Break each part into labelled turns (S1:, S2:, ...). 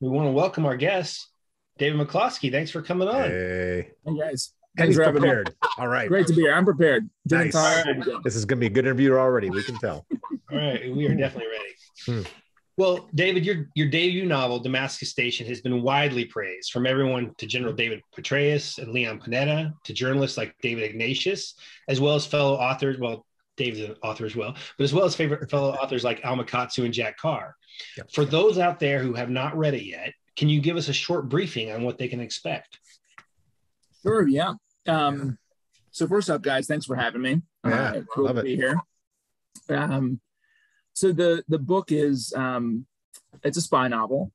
S1: we want to welcome our guest, David McCloskey. Thanks for coming on.
S2: Hey,
S3: hey guys.
S2: Thanks for prepared. All right.
S3: Great to be here. I'm prepared.
S2: Nice. This is going to be a good interview already. We can tell.
S1: All right. We are definitely ready. Hmm. Well, David, your your debut novel, Damascus Station, has been widely praised from everyone to General David Petraeus and Leon Panetta to journalists like David Ignatius, as well as fellow authors. Well, David's an author as well, but as well as favorite fellow authors like Alma Katsu and Jack Carr. Yep. For those out there who have not read it yet, can you give us a short briefing on what they can expect?
S3: Sure. Yeah. Um, so first up, guys, thanks for having me.
S2: Yeah, uh, cool
S3: love to it. be here. Um, so the the book is um, it's a spy novel.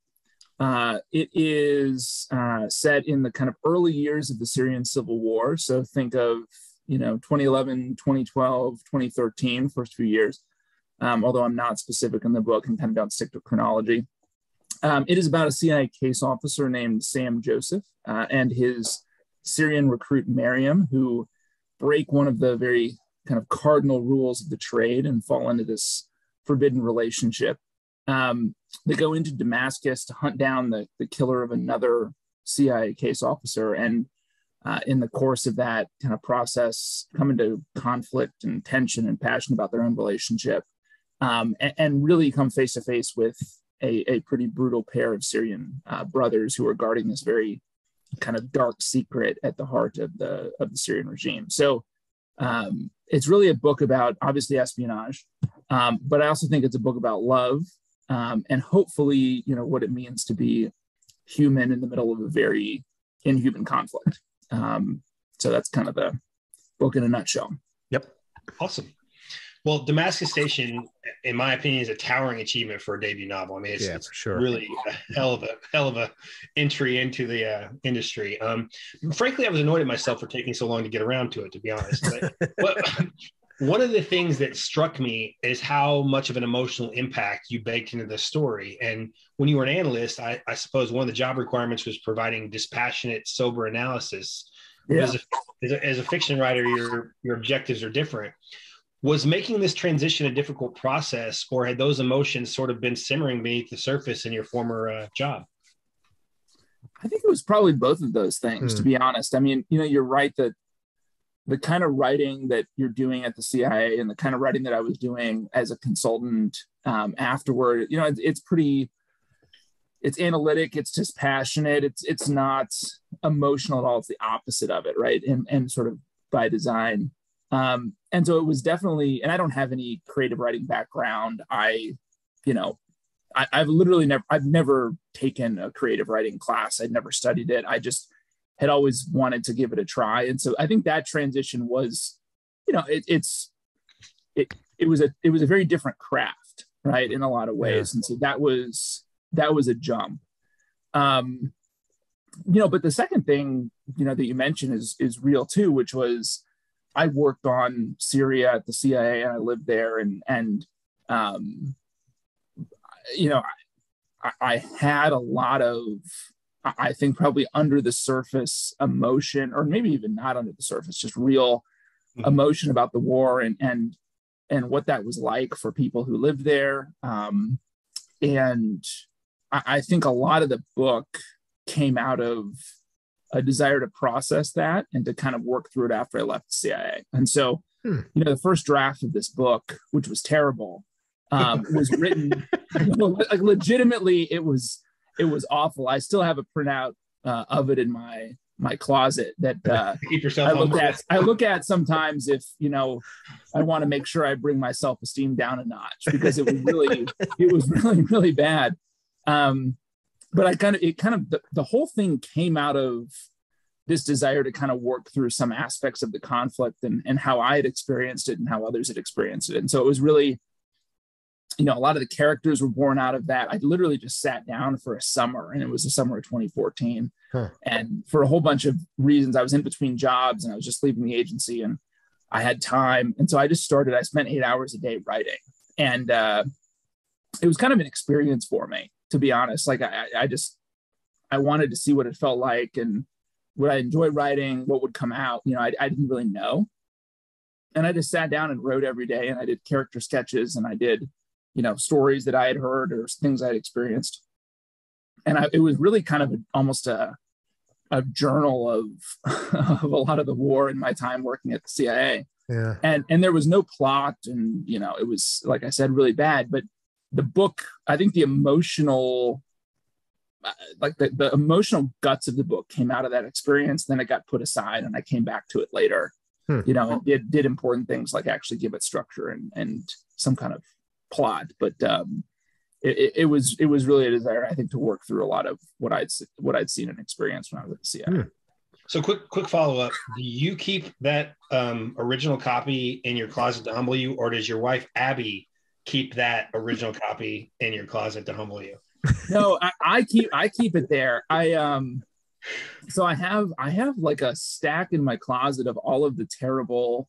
S3: Uh, it is uh, set in the kind of early years of the Syrian civil war. So think of you know 2011, 2012, 2013, first few years. Um, although I'm not specific in the book and kind of don't stick to chronology. Um, it is about a CIA case officer named Sam Joseph uh, and his Syrian recruit Mariam, who break one of the very kind of cardinal rules of the trade and fall into this forbidden relationship. Um, they go into Damascus to hunt down the, the killer of another CIA case officer. And uh, in the course of that kind of process, come into conflict and tension and passion about their own relationship, um, and, and, really come face to face with a, a, pretty brutal pair of Syrian uh, brothers who are guarding this very kind of dark secret at the heart of the of the Syrian regime. So um, it's really a book about obviously espionage, um, but I also think it's a book about love um, and hopefully, you know, what it means to be human in the middle of a very inhuman conflict. Um, so that's kind of the book in a nutshell.
S2: Yep.
S1: Awesome. Well, Damascus Station, in my opinion, is a towering achievement for a debut novel. I mean, it's,
S2: yeah,
S1: it's
S2: sure.
S1: really a hell of a hell of a entry into the uh, industry. Um, frankly, I was annoyed at myself for taking so long to get around to it. To be honest, but, one of the things that struck me is how much of an emotional impact you baked into the story. And when you were an analyst, I, I suppose one of the job requirements was providing dispassionate, sober analysis.
S3: Yeah.
S1: As, a, as, a, as a fiction writer, your your objectives are different was making this transition a difficult process or had those emotions sort of been simmering beneath the surface in your former uh, job
S3: i think it was probably both of those things to hmm. be honest i mean you know you're right that the kind of writing that you're doing at the cia and the kind of writing that i was doing as a consultant um, afterward you know it's, it's pretty it's analytic it's just passionate it's it's not emotional at all it's the opposite of it right and and sort of by design um, and so it was definitely, and I don't have any creative writing background. I, you know, I, have literally never, I've never taken a creative writing class. I'd never studied it. I just had always wanted to give it a try. And so I think that transition was, you know, it, it's, it, it was a, it was a very different craft, right. In a lot of ways. Yeah. And so that was, that was a jump. Um, you know, but the second thing, you know, that you mentioned is, is real too, which was, I worked on Syria at the CIA and I lived there and and um, you know I, I had a lot of I think probably under the surface emotion or maybe even not under the surface just real mm-hmm. emotion about the war and and and what that was like for people who lived there um, and I, I think a lot of the book came out of a desire to process that and to kind of work through it after I left the CIA. And so, hmm. you know, the first draft of this book, which was terrible, um, was written like legitimately. It was it was awful. I still have a printout uh, of it in my my closet that uh,
S1: keep yourself.
S3: I look at. I look at sometimes if you know I want to make sure I bring my self esteem down a notch because it was really it was really really bad. Um, but I kind of it kind of the, the whole thing came out of this desire to kind of work through some aspects of the conflict and, and how I had experienced it and how others had experienced it. And so it was really, you know, a lot of the characters were born out of that. I literally just sat down for a summer and it was the summer of 2014. Huh. And for a whole bunch of reasons, I was in between jobs and I was just leaving the agency and I had time. And so I just started, I spent eight hours a day writing. And uh, it was kind of an experience for me to be honest. Like I, I just I wanted to see what it felt like and would I enjoy writing, what would come out. You know, I, I didn't really know. And I just sat down and wrote every day and I did character sketches and I did, you know, stories that I had heard or things I had experienced. and I, it was really kind of a, almost a a journal of of a lot of the war in my time working at the CIA.
S2: Yeah.
S3: And and there was no plot, and you know, it was like I said, really bad. But the book, I think the emotional uh, like the, the emotional guts of the book came out of that experience then it got put aside and i came back to it later hmm. you know and did, did important things like actually give it structure and and some kind of plot but um it, it was it was really a desire i think to work through a lot of what i'd what i'd seen and experienced when i was at the cia hmm.
S1: so quick quick follow-up do you keep that um, original copy in your closet to humble you or does your wife abby keep that original copy in your closet to humble you
S3: no, I, I keep I keep it there. I um so I have I have like a stack in my closet of all of the terrible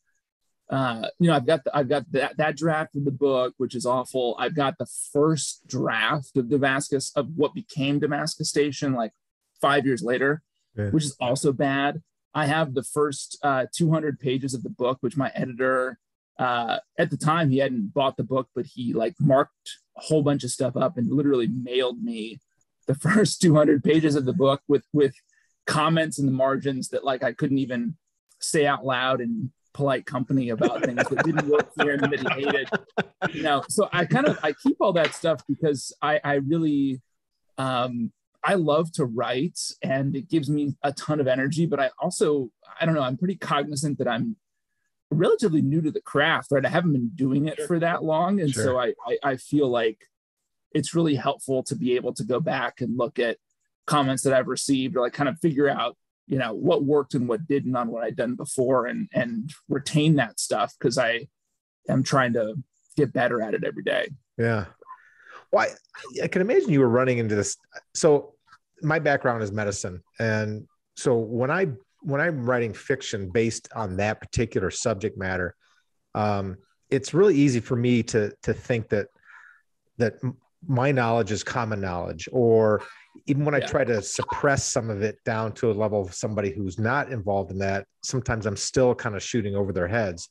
S3: uh you know I've got the, I've got that that draft of the book which is awful. I've got the first draft of Damascus of what became Damascus Station like 5 years later, yeah. which is also bad. I have the first uh 200 pages of the book which my editor uh at the time he hadn't bought the book but he like marked a whole bunch of stuff up and literally mailed me the first 200 pages of the book with with comments in the margins that like I couldn't even say out loud in polite company about things that didn't work for him that he hated. You know, so I kind of I keep all that stuff because I I really um I love to write and it gives me a ton of energy, but I also I don't know, I'm pretty cognizant that I'm relatively new to the craft, right? I haven't been doing it for that long. And sure. so I, I, I feel like it's really helpful to be able to go back and look at comments that I've received or like kind of figure out, you know, what worked and what didn't on what I'd done before and and retain that stuff because I am trying to get better at it every day.
S2: Yeah. Well, I, I can imagine you were running into this. So my background is medicine. And so when I when I'm writing fiction based on that particular subject matter, um, it's really easy for me to to think that that my knowledge is common knowledge, or even when I try to suppress some of it down to a level of somebody who's not involved in that, sometimes I'm still kind of shooting over their heads.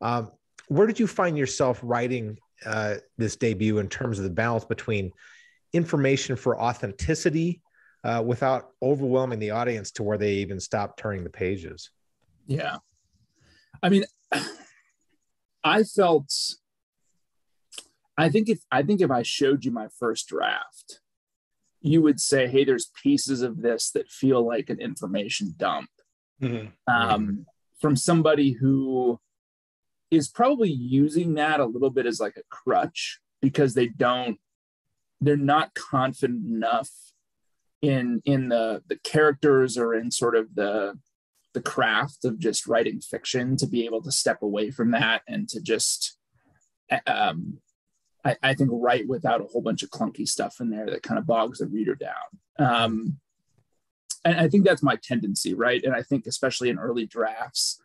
S2: Um, where did you find yourself writing uh, this debut in terms of the balance between information for authenticity uh, without overwhelming the audience to where they even stop turning the pages.
S3: Yeah. I mean, I felt, I think if, I think if I showed you my first draft, you would say, Hey, there's pieces of this that feel like an information dump mm-hmm. Um, from somebody who is probably using that a little bit as like a crutch because they don't, they're not confident enough in in the the characters or in sort of the the craft of just writing fiction to be able to step away from that and to just um, I, I, think write without a whole bunch of clunky stuff in there that kind of bogs the reader down. Um, and I think that's my tendency, right? And I think especially in early drafts,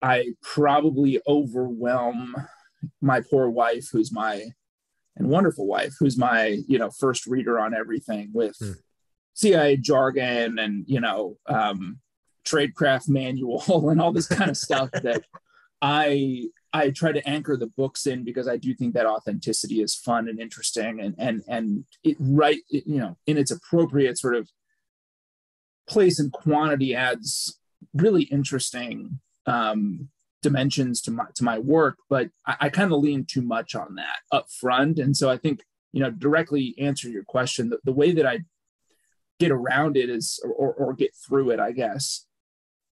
S3: I probably overwhelm my poor wife, who's my and wonderful wife, who's my you know first reader on everything with. Hmm CIA jargon and you know um, tradecraft manual and all this kind of stuff that I I try to anchor the books in because I do think that authenticity is fun and interesting and and and it right it, you know in its appropriate sort of place and quantity adds really interesting um, dimensions to my to my work but I, I kind of lean too much on that up front and so I think you know directly answer your question the, the way that I get around it is or, or get through it i guess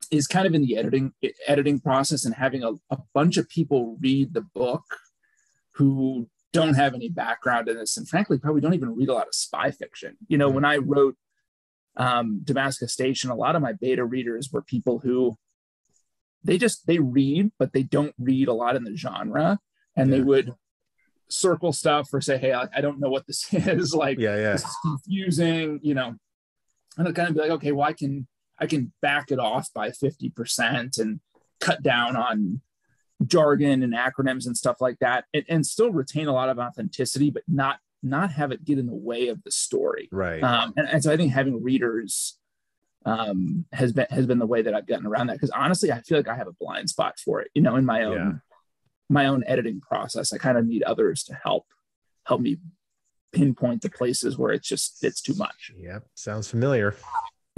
S3: is kind of in the editing editing process and having a, a bunch of people read the book who don't have any background in this and frankly probably don't even read a lot of spy fiction. You know when i wrote um, damascus station a lot of my beta readers were people who they just they read but they don't read a lot in the genre. And yeah. they would circle stuff or say hey I, I, don't know what this is like
S2: yeah yeah.
S3: This is confusing you know. And I'll kind of be like, okay, well, I can I can back it off by 50% and cut down on jargon and acronyms and stuff like that and, and still retain a lot of authenticity, but not not have it get in the way of the story.
S2: Right.
S3: Um, and, and so I think having readers um, has been has been the way that I've gotten around that. Because honestly, I feel like I have a blind spot for it. You know, in my own yeah. my own editing process, I kind of need others to help help me pinpoint the places where it's just it's too much.
S2: Yep, sounds familiar.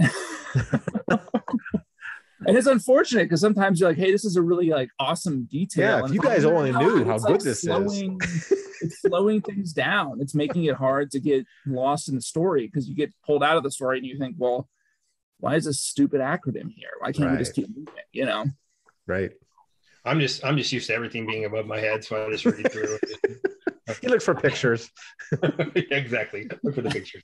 S3: and it's unfortunate because sometimes you're like, hey, this is a really like awesome detail.
S2: Yeah, if you guys only knew how good
S3: like
S2: this
S3: slowing,
S2: is.
S3: it's slowing things down. It's making it hard to get lost in the story because you get pulled out of the story and you think, well, why is this stupid acronym here? Why can't we just keep moving? You know?
S2: Right.
S1: I'm just I'm just used to everything being above my head, so I just read through.
S2: He looks for pictures.
S1: exactly. Look for the pictures.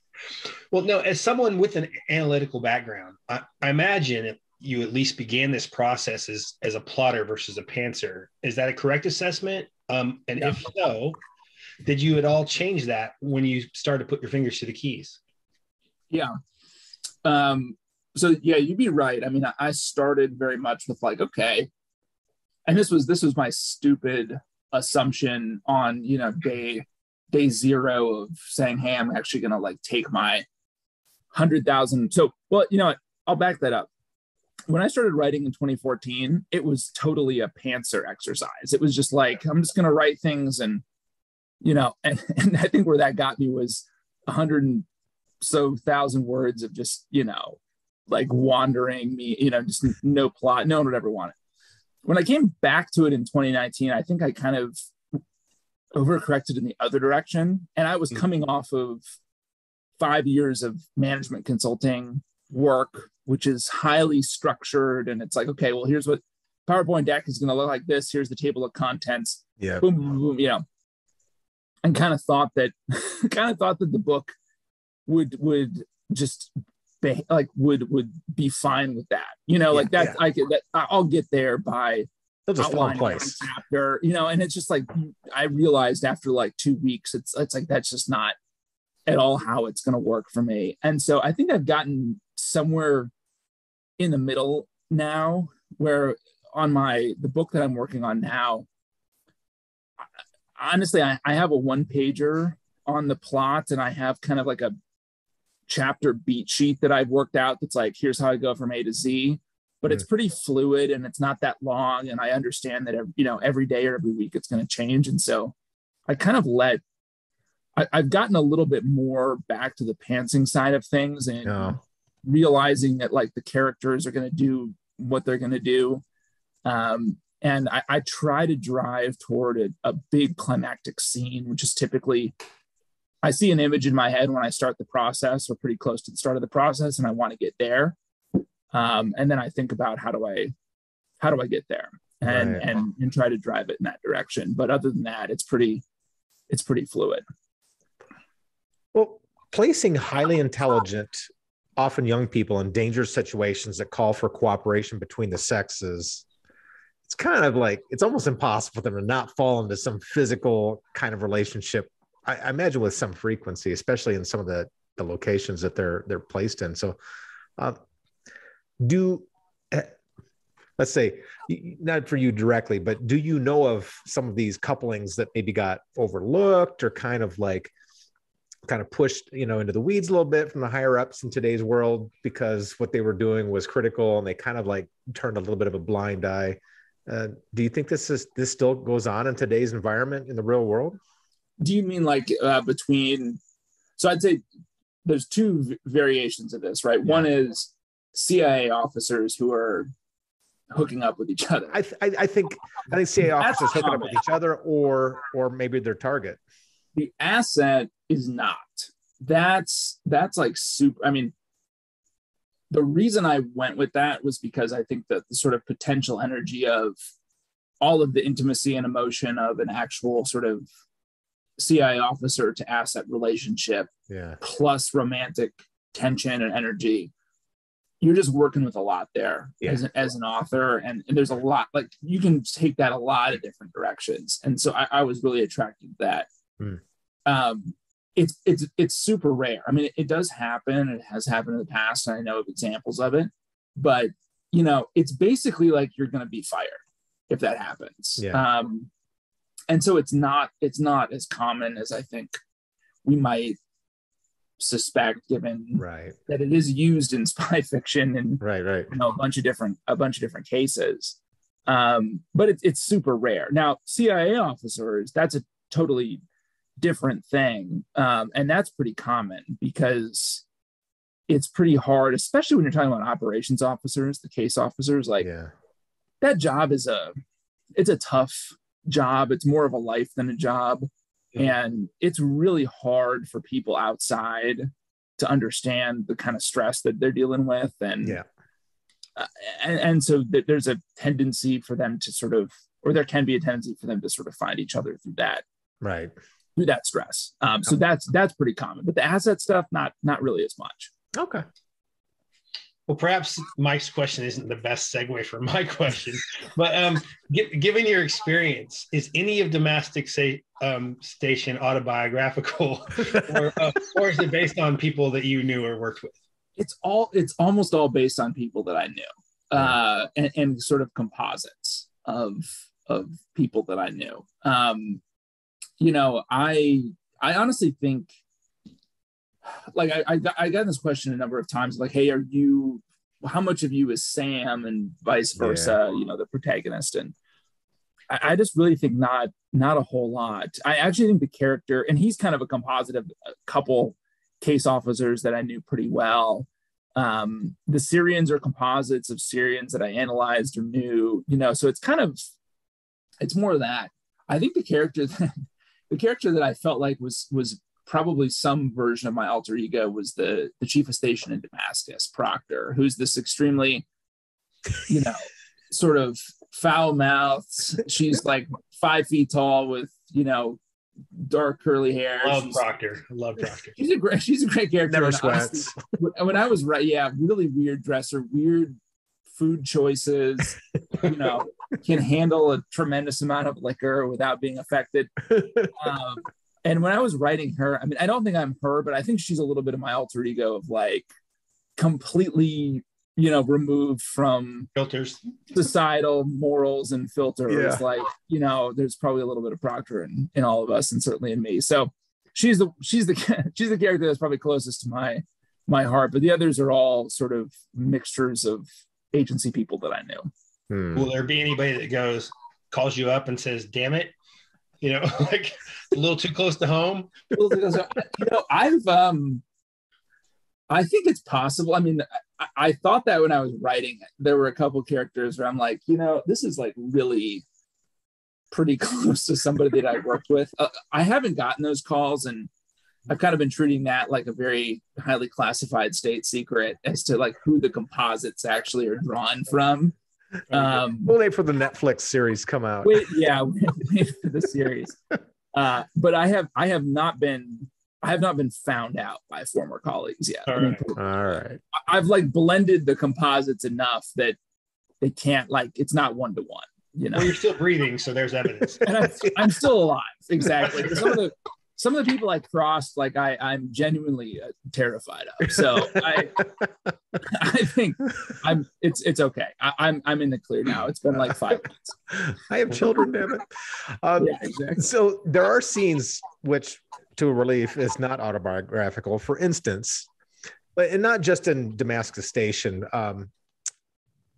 S1: Well, no, as someone with an analytical background, I, I imagine you at least began this process as, as a plotter versus a pantser. Is that a correct assessment? Um, and
S3: Yeah.
S1: if so, did you at all change that when you started to put your fingers to the keys?
S3: Yeah. Um, so yeah, you'd be right. I mean, I- I started very much with like, okay, and this was this was my stupid assumption on you know day day zero of saying, hey, I'm actually gonna like take my hundred thousand. So well, you know what? I'll back that up. When I started writing in 2014, it was totally a pantser exercise. It was just like I'm just gonna write things and you know, and, and I think where that got me was hundred and so thousand words of just you know like wandering me you know just no plot no one would ever want it when i came back to it in 2019 i think i kind of overcorrected in the other direction and i was
S1: Mm.
S3: coming off of five years of management consulting work which is highly structured and it's like okay well here's what powerpoint deck is going to look like this here's the table of contents
S2: Yeah.
S3: boom, boom, boom, you know, and kind of thought that, kind of thought that the book would would just like would would be fine with that, you know, like
S2: Yeah,
S3: that. I could that I'll get there by
S2: fall in
S3: outlining
S2: place.
S3: chapter, you know, and it's just like I realized after like two weeks, it's it's like that's just not at all how it's going to work for me, and so I think I've gotten somewhere in the middle now, where on my the book that I'm working on now, honestly, I, I have a one pager on the plot, and I have kind of like a chapter beat sheet that I've worked out that's like here's how I go from A to Z. But it's pretty fluid and it's not that long. And i understand that you know every day or every week it's going to change. And so i kind of let I, i've gotten a little bit more back to the pantsing side of things and
S2: Yeah.
S3: realizing that like the characters are going to do what they're going to do. Um, and I, I try to drive toward a, a big climactic scene which is typically i see an image in my head when i start the process or pretty close to the start of the process and i want to get there um, and then I think about how do I how do I get there and
S2: Right.
S3: and and try to drive it in that direction. But other than that, it's pretty it's pretty fluid.
S2: Well, placing highly intelligent, often young people in dangerous situations that call for cooperation between the sexes, it's kind of like it's almost impossible for them to not fall into some physical kind of relationship. I, I imagine with some frequency, especially in some of the the locations that they're they're placed in. So, uh, do eh, let's say not for you directly, but do you know of some of these couplings that maybe got overlooked or kind of like kind of pushed you know into the weeds a little bit from the higher ups in today's world because what they were doing was critical and they kind of like turned a little bit of a blind eye uh, do you think this is this still goes on in today's environment in the real world
S3: Do you mean like uh, between? So I'd say there's two variations of this, right? One is CIA officers who are hooking up with each other.
S2: i th- I, I think i think cia
S3: That's
S2: officers hooking up with each other or or maybe their target
S3: the asset is not that's that's like super i mean the reason i went with that was because i think that the sort of potential energy of all of the intimacy and emotion of an actual sort of cia officer to asset relationship
S2: yeah.
S3: plus romantic tension and energy you're just working with a lot there
S2: Yeah.
S3: as, as an author. And, and there's a lot like you can take that a lot of different directions. And so i, I was really attracted to that.
S2: Hmm.
S3: um it's it's it's super rare. I mean it, it does happen. It has happened in the past. And i know of examples of it. But you know it's basically like you're going to be fired if that happens.
S2: Yeah.
S3: um and so it's not it's not as common as i think we might suspect given
S2: right
S3: that it is used in spy fiction and
S2: right right
S3: you know a bunch of different a bunch of different cases um but it, it's super rare now cia officers that's a totally different thing. Um, and that's pretty common because it's pretty hard, especially when you're talking about operations officers, the case officers. Like
S2: yeah.
S3: that job is a it's a tough job. It's more of a life than a job. And it's really hard for people outside to understand the kind of stress that they're dealing with. And
S2: Yeah.
S3: uh, and, and so th- there's a tendency for them to sort of or there can be a tendency for them to sort of find each other through that
S2: Right.
S3: through that stress um, so that's that's pretty common but the asset stuff not not really as much
S2: Okay.
S1: Well, perhaps Mike's question isn't the best segue for my question, but um, gi- given your experience, is any of Damascus, um, Station autobiographical, or, uh, or is it based on people that you knew or worked with?
S3: it's all it's almost all based on people that i knew uh, and, and sort of composites of of people that i knew um, you know i i honestly think like I, I got, I got this question a number of times like hey are you how much of you is sam and vice versa you know the protagonist? And I, I just really think not not a whole lot. I actually think the character and he's kind of a composite of a couple case officers that i knew pretty well. Um, the syrians are composites of syrians that i analyzed or knew you know so it's kind of it's more of that. I think the character that the character that i felt like was was probably some version of my alter ego was the the chief of station in Damascus, Proctor, who's this extremely, you know, sort of foul mouthed. She's like five feet tall with you know dark curly hair.
S1: Love
S3: she's,
S1: Proctor. Love Proctor.
S3: she's a great she's a great character.
S2: Never
S3: honestly,
S2: sweats.
S3: when when I was right, yeah, really weird dresser, weird food choices. You know, can handle a tremendous amount of liquor without being affected. Um, and when I was writing her, I mean, I don't think I'm her, but I think she's a little bit of my alter ego of like completely, you know, removed from
S1: Filters.
S3: societal morals and filters.
S2: Yeah.
S3: Like, you know, there's probably a little bit of Proctor in, in all of us and certainly in me. So she's the she's the she's the character that's probably closest to my my heart. But the others are all sort of mixtures of agency people that I knew.
S2: Hmm.
S1: Will there be anybody that goes, calls you up and says, damn it? You know, like a little too close to home?
S3: You know, I've um I think it's possible. I mean, I, I thought that when I was writing it, there were a couple characters where I'm like, you know, this is like really pretty close to somebody that I worked with. Uh, I haven't gotten those calls, and I've kind of been treating that like a very highly classified state secret as to like who the composites actually are drawn from. Um,
S2: We'll wait for the Netflix series come out.
S3: wait, yeah, wait for the series. Uh, but I have I have not been I have not been found out by former colleagues yet. I mean,
S1: right.
S2: All right.
S3: I've like blended the composites enough that they can't like it's not one to one, you know.
S1: Well, you're still breathing, so there's evidence.
S3: and I'm, I'm still alive, exactly. Some of the some of the people I crossed, like I I'm genuinely uh, terrified of. So I I think I'm it's it's okay. I, I'm I'm in the clear now. It's been like five months.
S2: I have children, damn it. Um,
S3: Yeah, exactly.
S2: So there are scenes which, to a relief, is not autobiographical. For instance, but and not just in Damascus Station, um,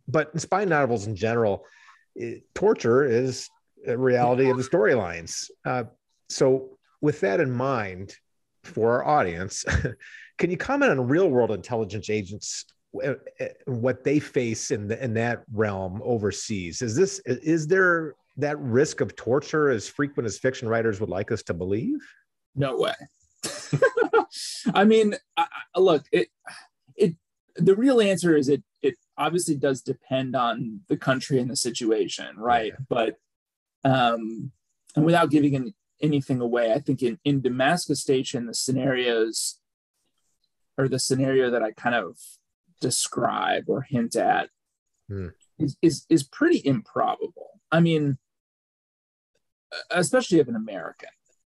S2: but in spy novels in general, it- torture is a reality of the storylines. Uh, so, with that in mind, for our audience, can you comment on real world intelligence agents? uh, uh, What they face in the, in that realm overseas is this is there that risk of torture as frequent as fiction writers would like us to believe?
S3: No way. I mean, I, look, it it the real answer is it it obviously does depend on the country and the situation, right? But um and without giving an, anything away, I think in in Damascus Station the scenarios or the scenario that I kind of describe or hint at
S2: Hmm.
S3: is, is is pretty improbable. I mean, especially of an American,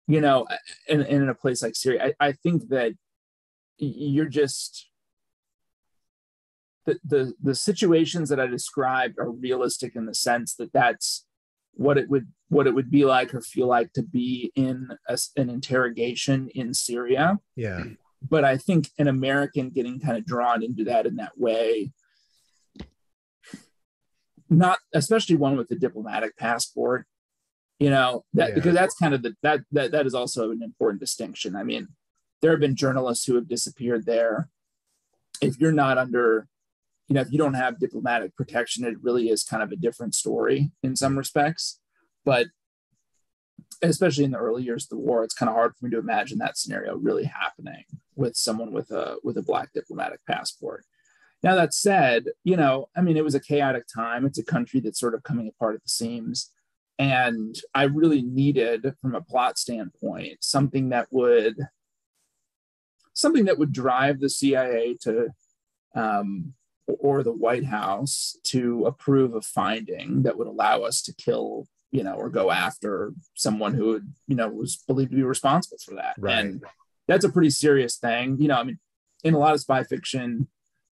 S3: you know, and in a place like Syria, I, I think that you're just the, the the situations that I described are realistic in the sense that that's what it would what it would be like or feel like to be in a, an interrogation in Syria
S2: Yeah.
S3: but I think an American getting kind of drawn into that in that way, not especially one with a diplomatic passport, You know that yeah. because that's kind of the that that that is also an important distinction. I mean, there have been journalists who have disappeared there. If you're not under, you know, if you don't have diplomatic protection, it really is kind of a different story in some respects. But especially in the early years of the war, it's kind of hard for me to imagine that scenario really happening with someone with a with a black diplomatic passport. Now that said, you know, I mean, it was a chaotic time. It's a country that's sort of coming apart at the seams. And I really needed, from a plot standpoint, something that would something that would drive the CIA to um, or the White House to approve a finding that would allow us to kill, you know, or go after someone who would, you know, was believed to be responsible for that. Right. And that's a pretty serious thing. You know, I mean, in a lot of spy fiction,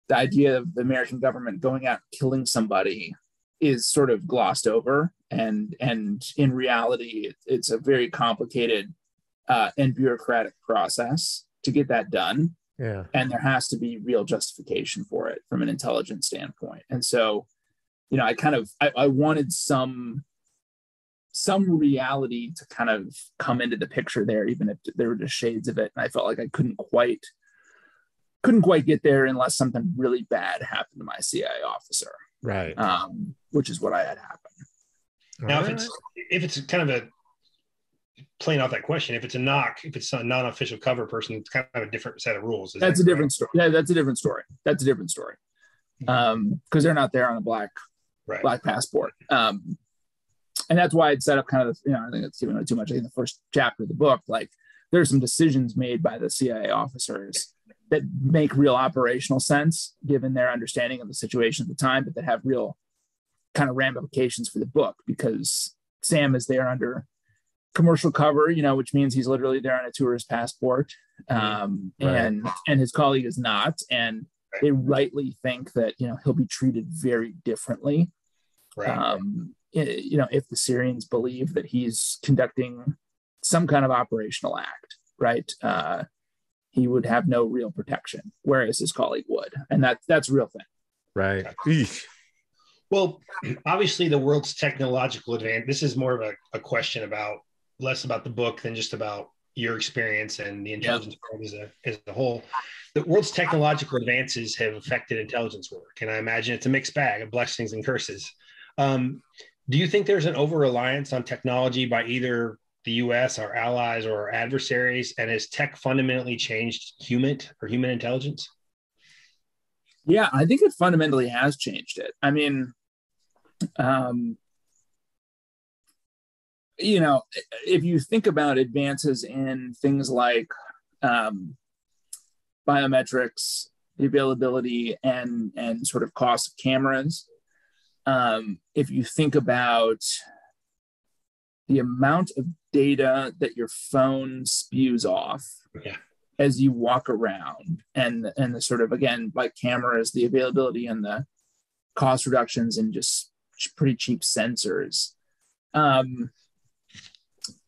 S3: the idea of the American government going out killing somebody is sort of glossed over, and and in reality, it's a very complicated uh, and bureaucratic process to get that done.
S2: Yeah,
S3: and there has to be real justification for it from an intelligence standpoint. And so, you know, I kind of I, I wanted some some reality to kind of come into the picture there, even if there were just shades of it. And I felt like I couldn't quite couldn't quite get there unless something really bad happened to my CIA officer.
S2: Right.
S3: Um, which is what I had happen.
S1: Now, if it's if it's kind of a playing off that question, if it's a NOC, if it's a non-official cover person, it's kind of a different set of rules.
S3: That's that a different story. Yeah, that's a different story. That's a different story. Um, because they're not there on a black right. black passport. Um, and that's why I'd set up kind of the, you know, I think it's it too much. in the first chapter of the book, like there's some decisions made by the CIA officers that make real operational sense given their understanding of the situation at the time, but that have real kind of ramifications for the book because Sam is there under commercial cover, you know, which means he's literally there on a tourist passport, um, right. and and his colleague is not, and they rightly think that you know he'll be treated very differently. Right. Um, you know, if the Syrians believe that he's conducting some kind of operational act, right? Uh, he would have no real protection, whereas his colleague would, and that that's a real thing.
S2: Right.
S1: Well, obviously, the world's technological advance. This is more of a, a, question about less about the book than just about your experience and the intelligence world as a, as a whole. The world's technological advances have affected intelligence work, and I imagine it's a mixed bag of blessings and curses. Um, do you think there's an over reliance on technology by either the US, our allies, or our adversaries? And has tech fundamentally changed human or human intelligence?
S3: Yeah, I think it fundamentally has changed it. I mean, um, you know, if you think about advances in things like um, biometrics, the availability and and sort of cost of cameras, um, if you think about the amount of data that your phone spews off
S1: yeah.
S3: as you walk around and and the sort of again like cameras the availability and the cost reductions and just pretty cheap sensors um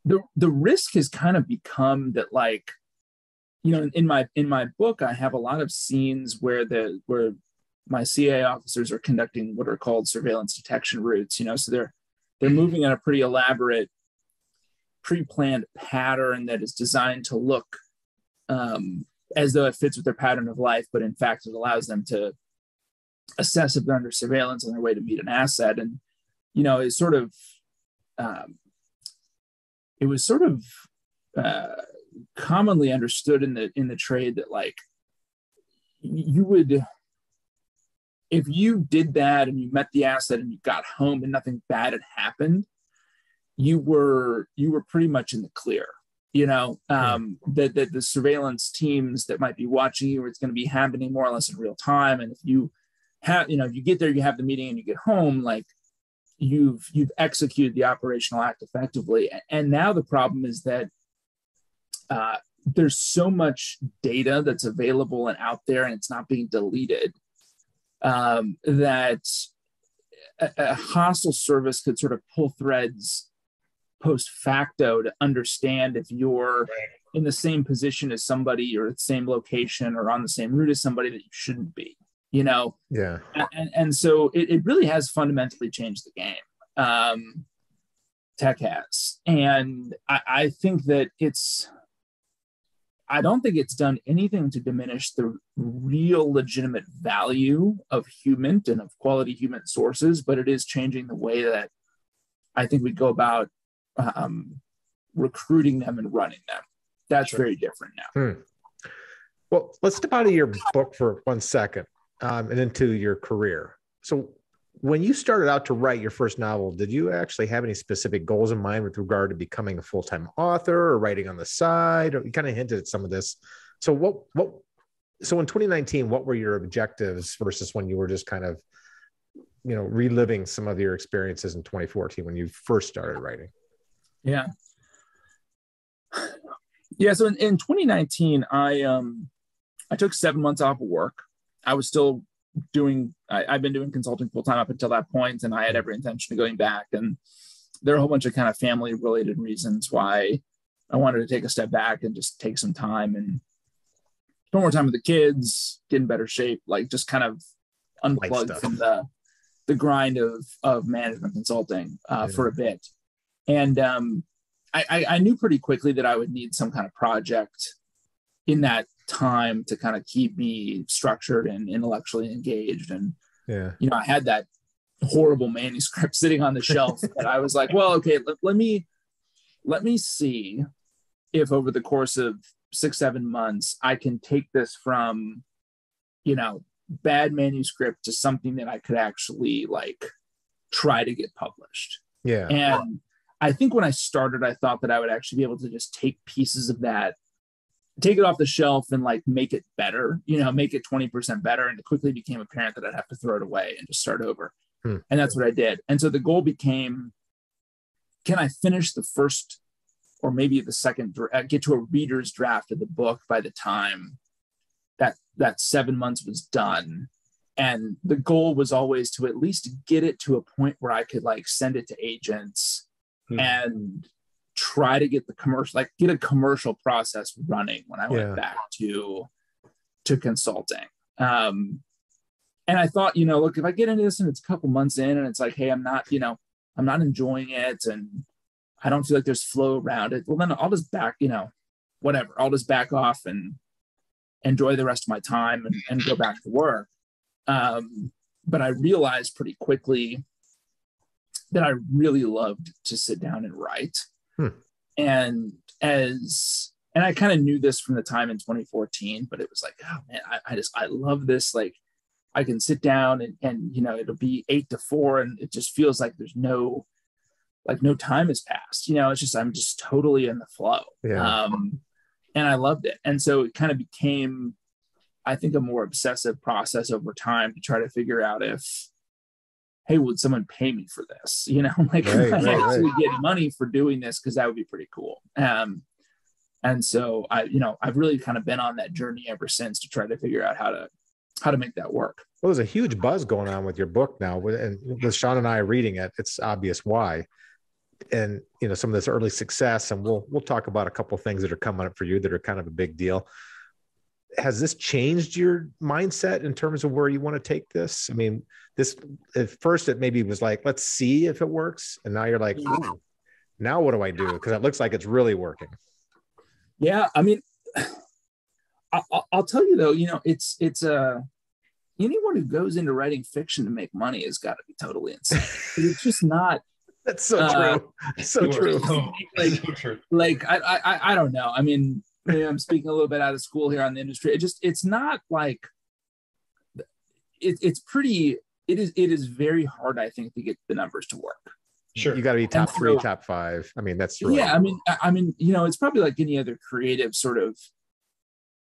S3: the the risk has kind of become that like you know in my in my book i have a lot of scenes where the where my cia officers are conducting what are called surveillance detection routes you know so they're they're moving in a pretty elaborate pre-planned pattern that is designed to look um, as though it fits with their pattern of life, but in fact it allows them to assess if they're under surveillance on their way to meet an asset. And you know, it's sort of um, it was sort of uh, commonly understood in the in the trade that like you would if you did that and you met the asset and you got home and nothing bad had happened you were you were pretty much in the clear you know? Um, that, that the surveillance teams that might be watching you it's going to be happening more or less in real time. And if you have you know if you get there you have the meeting and you get home like you've you've executed the operational act effectively. And now the problem is that uh, there's so much data that's available and out there and it's not being deleted um, that a, a hostile service could sort of pull threads post facto to understand if you're in the same position as somebody or at the same location or on the same route as somebody that you shouldn't be you know
S2: yeah
S3: and, and so it, it really has fundamentally changed the game um tech has. And I, I think that it's, I don't think it's done anything to diminish the real legitimate value of human and of quality human sources, but it is changing the way that I think we go about um, recruiting them and running them. That's sure. very different now. Hmm.
S2: Well, let's step out of your book for one second um, and into your career. So, when you started out to write your first novel, did you actually have any specific goals in mind with regard to becoming a full time author or writing on the side? Or you kind of hinted at some of this. So, what what so in 2019, what were your objectives versus when you were just kind of you know reliving some of your experiences in 2014 when you first started writing?
S3: Yeah. Yeah. So in, in 2019, I um I took seven months off of work. I was still doing I, have been doing consulting full time up until that point, and I had every intention of going back. And there are a whole bunch of kind of family related reasons why I wanted to take a step back and just take some time and spend more time with the kids, get in better shape, like just kind of unplug from the the grind of of management consulting uh, yeah. for a bit. And um, I, I, I knew pretty quickly that I would need some kind of project in that time to kind of keep me structured and intellectually engaged. And yeah, you know, I had that horrible manuscript sitting on the shelf that I was like, well, okay, let, let me let me see if over the course of six, seven months, I can take this from, you know, bad manuscript to something that I could actually like try to get published.
S2: Yeah.
S3: And I think when I started, I thought that I would actually be able to just take pieces of that take it off the shelf and like make it better, you know, make it 20% better. And it quickly became apparent that I'd have to throw it away and just start over. Hmm. And that's what I did. And so the goal became can I finish the first or maybe the second, uh, get to a reader's draft of the book by the time that that seven months was done? And the goal was always to at least get it to a point where I could like send it to agents hmm. and try to get the commercial like get a commercial process running when I went yeah. back to to consulting. Um and I thought, you know, look, if I get into this and it's a couple months in and it's like, hey, I'm not, you know, I'm not enjoying it and I don't feel like there's flow around it, well then I'll just back, you know, whatever. I'll just back off and enjoy the rest of my time and, and go back to work. Um, but I realized pretty quickly that I really loved to sit down and write. Hmm. And as and I kind of knew this from the time in 2014, but it was like, oh man, I, I just I love this. Like I can sit down and and you know it'll be eight to four, and it just feels like there's no like no time has passed. You know, it's just I'm just totally in the flow. Yeah. Um, and I loved it. And so it kind of became, I think, a more obsessive process over time to try to figure out if hey, would someone pay me for this? You know, like right, right, actually get money for doing this because that would be pretty cool. Um, and so I, you know, I've really kind of been on that journey ever since to try to figure out how to how to make that work.
S2: Well, there's a huge buzz going on with your book now, and with Sean and I reading it, it's obvious why. And you know some of this early success, and we'll we'll talk about a couple things that are coming up for you that are kind of a big deal has this changed your mindset in terms of where you want to take this? I mean, this at first it maybe was like, let's see if it works, and now you're like, now what do I do? Because it looks like it's really working.
S3: Yeah, I mean, I'll, I'll tell you though, you know, it's it's uh anyone who goes into writing fiction to make money has got to be totally insane. it's just not.
S2: That's so uh, true. So true.
S3: Like, so true. like I, I I don't know. I mean, maybe I'm speaking a little bit out of school here on the industry. It just it's not like it, it's pretty it is it is very hard, I think, to get the numbers to work.
S2: Sure. You got to be top three, top five. I mean, that's
S3: really yeah. I mean, I mean, you know, it's probably like any other creative sort of,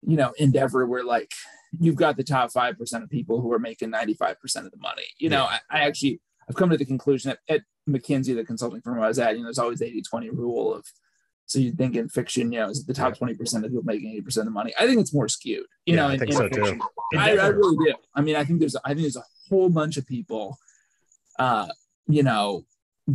S3: you know, endeavor where like you've got the top five percent of people who are making ninety five percent of the money. You know, yeah. I, I, actually I've come to the conclusion that at McKinsey, the consulting firm I was at, you know, there's always 80-20 rule of so you think in fiction, you know, is the top twenty percent of people making eighty percent of the money? I think it's more skewed. You yeah, know, I think in, so fiction. too. I, I, really do. I mean, I think there's I think there's a whole bunch of people, uh, you know,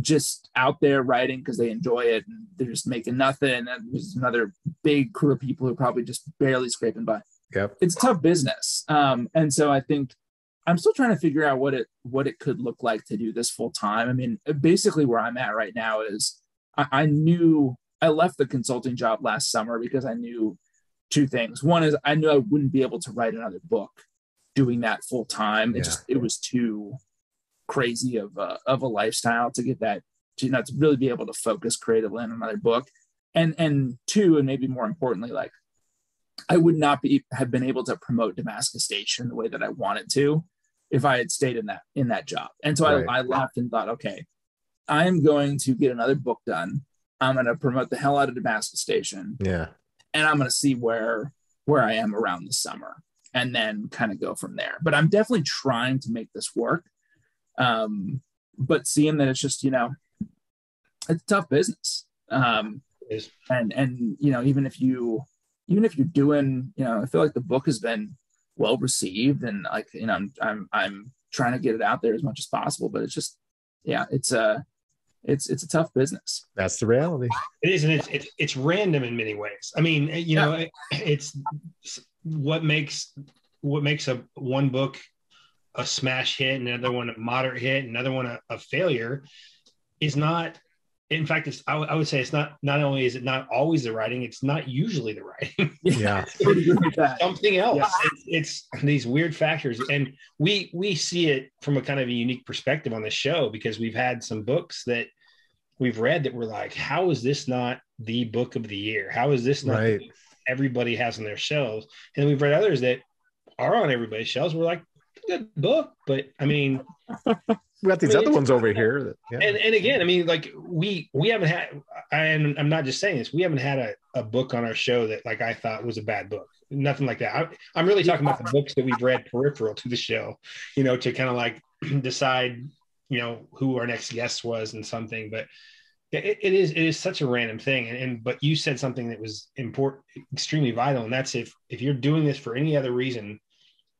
S3: just out there writing because they enjoy it and they're just making nothing. And there's another big crew of people who are probably just barely scraping by.
S2: Yep.
S3: It's tough business. Um, and so I think I'm still trying to figure out what it what it could look like to do this full time. I mean, basically where I'm at right now is I, I knew I left the consulting job last summer because I knew two things. One is I knew I wouldn't be able to write another book doing that full time. It yeah. just it was too crazy of a, of a lifestyle to get that to know to really be able to focus creatively on another book. And and two, and maybe more importantly, like I would not be have been able to promote Damascus Station the way that I wanted to if I had stayed in that in that job. And so right. I, I left and thought, okay, I am going to get another book done. I'm going to promote the hell out of Damascus Station.
S2: Yeah.
S3: And I'm going to see where where I am around the summer and then kind of go from there. But I'm definitely trying to make this work. Um, but seeing that it's just, you know, it's a tough business. Um, and and you know, even if you even if you're doing, you know, I feel like the book has been well received and like, you know, I'm I'm I'm trying to get it out there as much as possible, but it's just yeah, it's a it's it's a tough business.
S2: That's the reality.
S1: It is, and it's it's, it's random in many ways. I mean, you yeah. know, it, it's what makes what makes a one book a smash hit, another one a moderate hit, another one a, a failure, is not in fact, it's, I, w- I would say it's not, not only is it not always the writing, it's not usually the writing.
S2: Yeah.
S1: something else. Yeah. It's, it's, these weird factors. And we, we see it from a kind of a unique perspective on the show because we've had some books that we've read that we're like, how is this not the book of the year? How is this not right. everybody has on their shelves? And we've read others that are on everybody's shelves. We're like, good book, but I mean,
S2: we got these I mean, other ones over here. That,
S1: yeah. And and again, I mean, like we we haven't had. And I'm not just saying this. We haven't had a, a book on our show that like I thought was a bad book. Nothing like that. I, am really talking about the books that we've read peripheral to the show. You know, to kind of like decide, you know, who our next guest was and something. But it, it is it is such a random thing. And, and but you said something that was important, extremely vital, and that's if if you're doing this for any other reason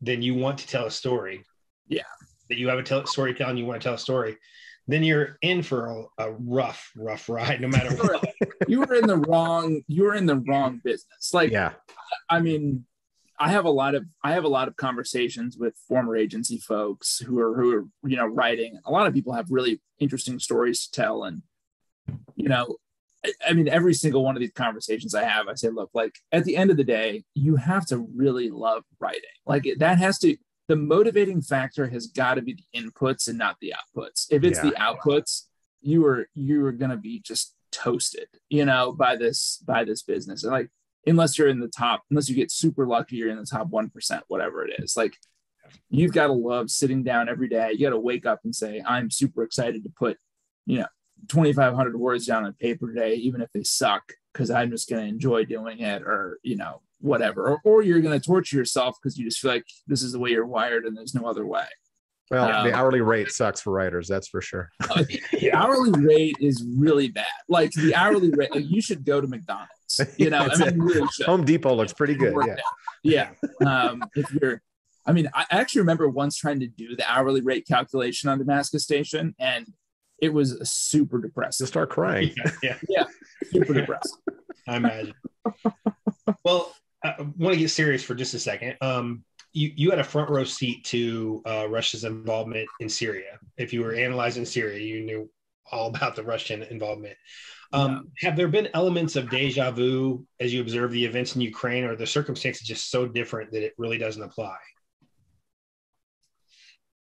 S1: then you want to tell a story.
S3: Yeah
S1: that you have a tell, storytelling, you want to tell a story, then you're in for a, a rough, rough ride, no matter what.
S3: you were in the wrong, you were in the wrong business. Like,
S2: yeah,
S3: I mean, I have a lot of I have a lot of conversations with former agency folks who are who are you know writing. A lot of people have really interesting stories to tell, and you know, I, I mean, every single one of these conversations I have, I say, look, like at the end of the day, you have to really love writing. Like that has to the motivating factor has got to be the inputs and not the outputs. If it's yeah. the outputs, you are you are gonna be just toasted, you know, by this by this business. And like unless you're in the top, unless you get super lucky, you're in the top one percent, whatever it is. Like you've got to love sitting down every day. You got to wake up and say, I'm super excited to put, you know, 2,500 words down on paper today, even if they suck, because I'm just going to enjoy doing it, or you know, whatever, or, or you're going to torture yourself because you just feel like this is the way you're wired and there's no other way.
S2: Well, um, the hourly rate sucks for writers, that's for sure.
S3: The hourly rate is really bad. Like the hourly rate, like you should go to McDonald's. You know, I mean, really
S2: Home Depot looks pretty good.
S3: Yeah, yeah. Um, if you're, I mean, I actually remember once trying to do the hourly rate calculation on Damascus Station, and it was super depressing.
S2: To start crying.
S1: Yeah, yeah,
S3: yeah super depressing.
S1: I imagine. Well, I want to get serious for just a second. Um, you, you had a front row seat to uh, Russia's involvement in Syria. If you were analyzing Syria, you knew all about the Russian involvement. Um, yeah. Have there been elements of deja vu as you observe the events in Ukraine, or the circumstances just so different that it really doesn't apply?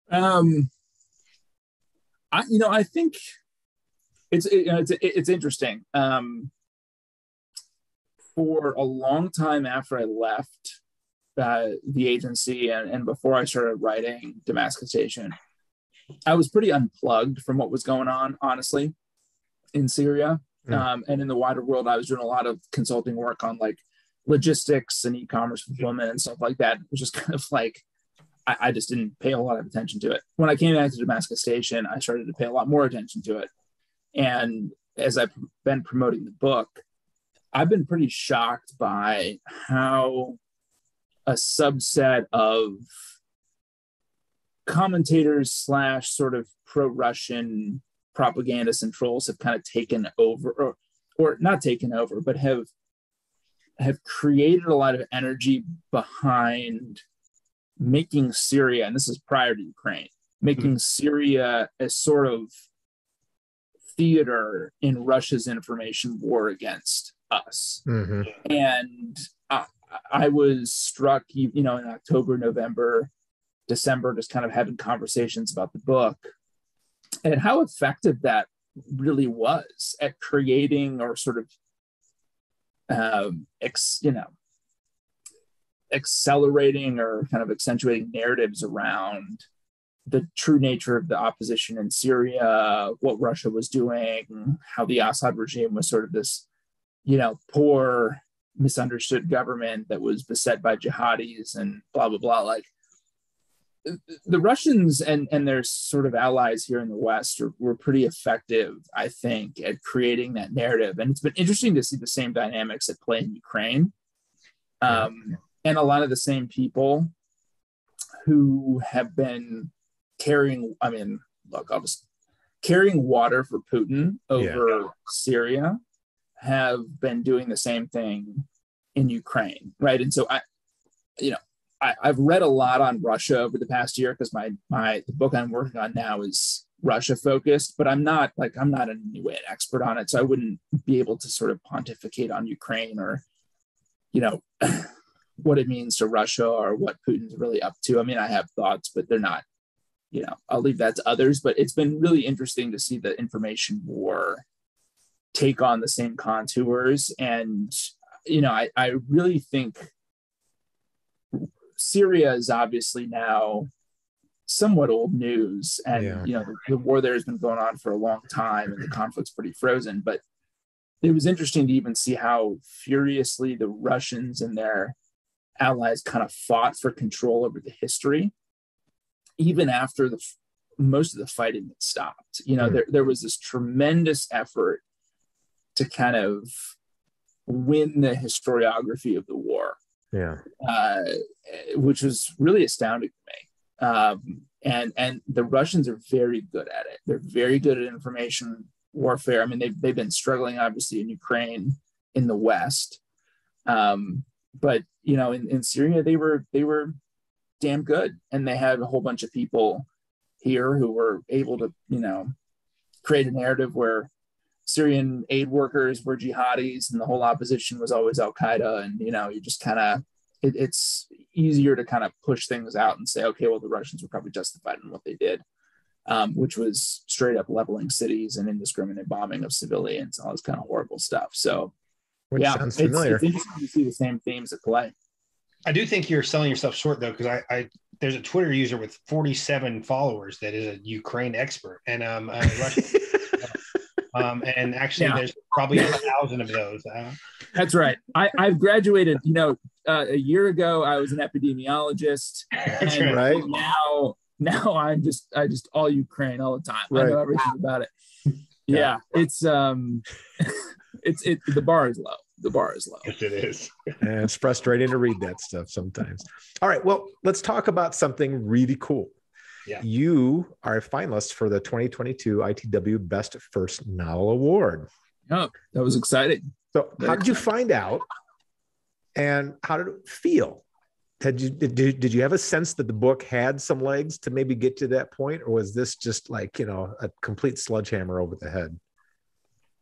S3: Um, I you know I think it's it, it's it's interesting. Um, for a long time after I left uh, the agency and, and before I started writing Damascus Station, I was pretty unplugged from what was going on, honestly, in Syria. Mm. Um, and in the wider world, I was doing a lot of consulting work on like logistics and e-commerce fulfillment and stuff like that. It was just kind of like I, I just didn't pay a lot of attention to it. When I came back to Damascus Station, I started to pay a lot more attention to it. And as I've been promoting the book, I've been pretty shocked by how a subset of commentators slash sort of pro-Russian propagandists and trolls have kind of taken over or, or not taken over, but have have created a lot of energy behind making Syria, and this is prior to Ukraine, making mm-hmm. Syria a sort of theater in Russia's information war against us.
S2: Mm-hmm.
S3: And I, I was struck, you know, in October, November, December, just kind of having conversations about the book and how effective that really was at creating or sort of, um, ex, you know, accelerating or kind of accentuating narratives around the true nature of the opposition in Syria, what Russia was doing, how the Assad regime was sort of this, you know, poor, misunderstood government that was beset by jihadis and blah blah blah. Like the Russians and and their sort of allies here in the West are, were pretty effective, I think, at creating that narrative. And it's been interesting to see the same dynamics at play in Ukraine. Um, and a lot of the same people who have been carrying, I mean, look, I'll just carrying water for Putin over yeah. Syria have been doing the same thing in Ukraine, right? And so I, you know, I, have read a lot on Russia over the past year because my my the book I'm working on now is Russia focused, but I'm not like I'm not in any way an expert on it, so I wouldn't be able to sort of pontificate on Ukraine or, you know, what it means to Russia or what Putin's really up to. I mean, I have thoughts, but they're not, you know, I'll leave that to others. But it's been really interesting to see the information war take on the same contours. And, you know, I, I really think Syria is obviously now somewhat old news. And, yeah. you know, the, the war there has been going on for a long time and the conflict's pretty frozen. But it was interesting to even see how furiously the Russians and their allies kind of fought for control over the history, even after the most of the fighting had stopped. You know, mm. there, there was this tremendous effort to kind of win the historiography of the war.
S2: Yeah.
S3: Uh, which was really astounding to me. Um, and and the Russians are very good at it. They're very good at information warfare. I mean, they've they've been struggling obviously in Ukraine in the West, um, but you know, in, in Syria, they were they were damn good, and they had a whole bunch of people here who were able to, you know, create a narrative where Syrian aid workers were jihadis, and the whole opposition was always Al Qaeda, and you know, you just kind of it, it's easier to kind of push things out and say, okay, well, the Russians were probably justified in what they did. Um, which was straight up leveling cities and indiscriminate bombing of civilians, all this kind of horrible stuff. So
S2: which yeah, sounds familiar.
S3: It's, it's interesting to see the same themes at play.
S1: I do think you're selling yourself short though, because I, I, there's a Twitter user with 47 followers that is a Ukraine expert, and um, uh, um, and actually yeah. there's probably a thousand of those. Uh,
S3: That's right. I, I've graduated. You know, uh, a year ago I was an epidemiologist,
S2: That's and right.
S3: now now I'm just I just all Ukraine all the time. Right. I know everything about it. Yeah, yeah it's um it's it the bar is low. The bar is low.
S1: Yes, it is.
S2: and it's frustrating to read that stuff sometimes. All right, well, let's talk about something really cool.
S1: Yeah.
S2: You are a finalist for the 2022 ITW Best First Novel Award.
S3: Oh, that was exciting.
S2: So, how did you find out, and how did it feel? Had you did, did you have a sense that the book had some legs to maybe get to that point, or was this just like you know a complete sledgehammer over the head?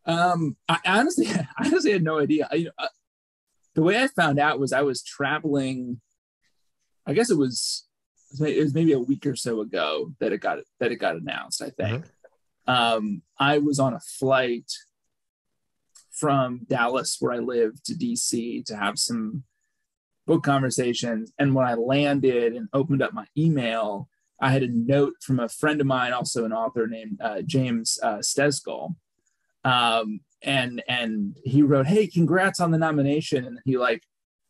S3: Um, I honestly, I honestly had no idea. I, uh, the way I found out was I was traveling. I guess it was it was maybe a week or so ago that it got that it got announced. I think mm-hmm. um, I was on a flight from Dallas, where I live, to DC to have some book conversations. And when I landed and opened up my email, I had a note from a friend of mine, also an author named uh, James uh, um, and and he wrote, "Hey, congrats on the nomination," and he like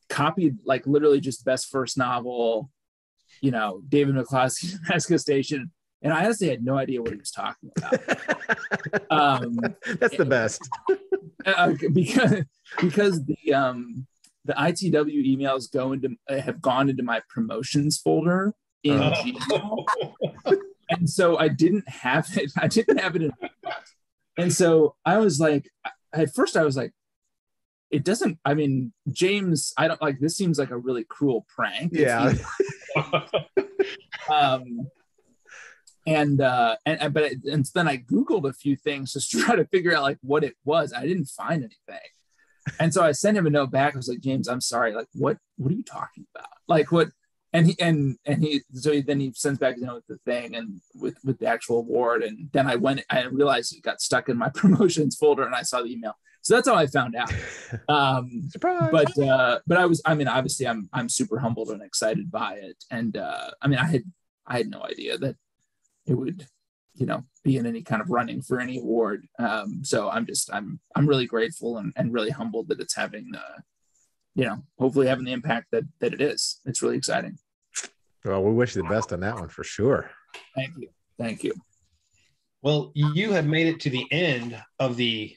S3: copied like literally just best first novel, you know, David McCloskey's Damascus Station, and I honestly had no idea what he was talking about.
S2: um, That's the best
S3: uh, because because the um, the ITW emails go into have gone into my promotions folder in oh. Gmail. and so I didn't have it. I didn't have it in and so I was like, at first I was like, it doesn't, I mean, James, I don't like this seems like a really cruel prank.
S2: Yeah.
S3: um, and uh and, but and then I googled a few things just to try to figure out like what it was. I didn't find anything. And so I sent him a note back. I was like, James, I'm sorry. Like, what what are you talking about? Like what and he and and he so he, then he sends back you know the thing and with with the actual award and then I went I realized it got stuck in my promotions folder and I saw the email so that's how I found out um
S2: Surprise.
S3: but uh but I was I mean obviously I'm I'm super humbled and excited by it and uh I mean I had I had no idea that it would you know be in any kind of running for any award um so I'm just I'm I'm really grateful and, and really humbled that it's having the you know, hopefully having the impact that that it is. It's really exciting.
S2: Well, we wish you the best on that one for sure.
S3: Thank you. Thank you.
S1: Well, you have made it to the end of the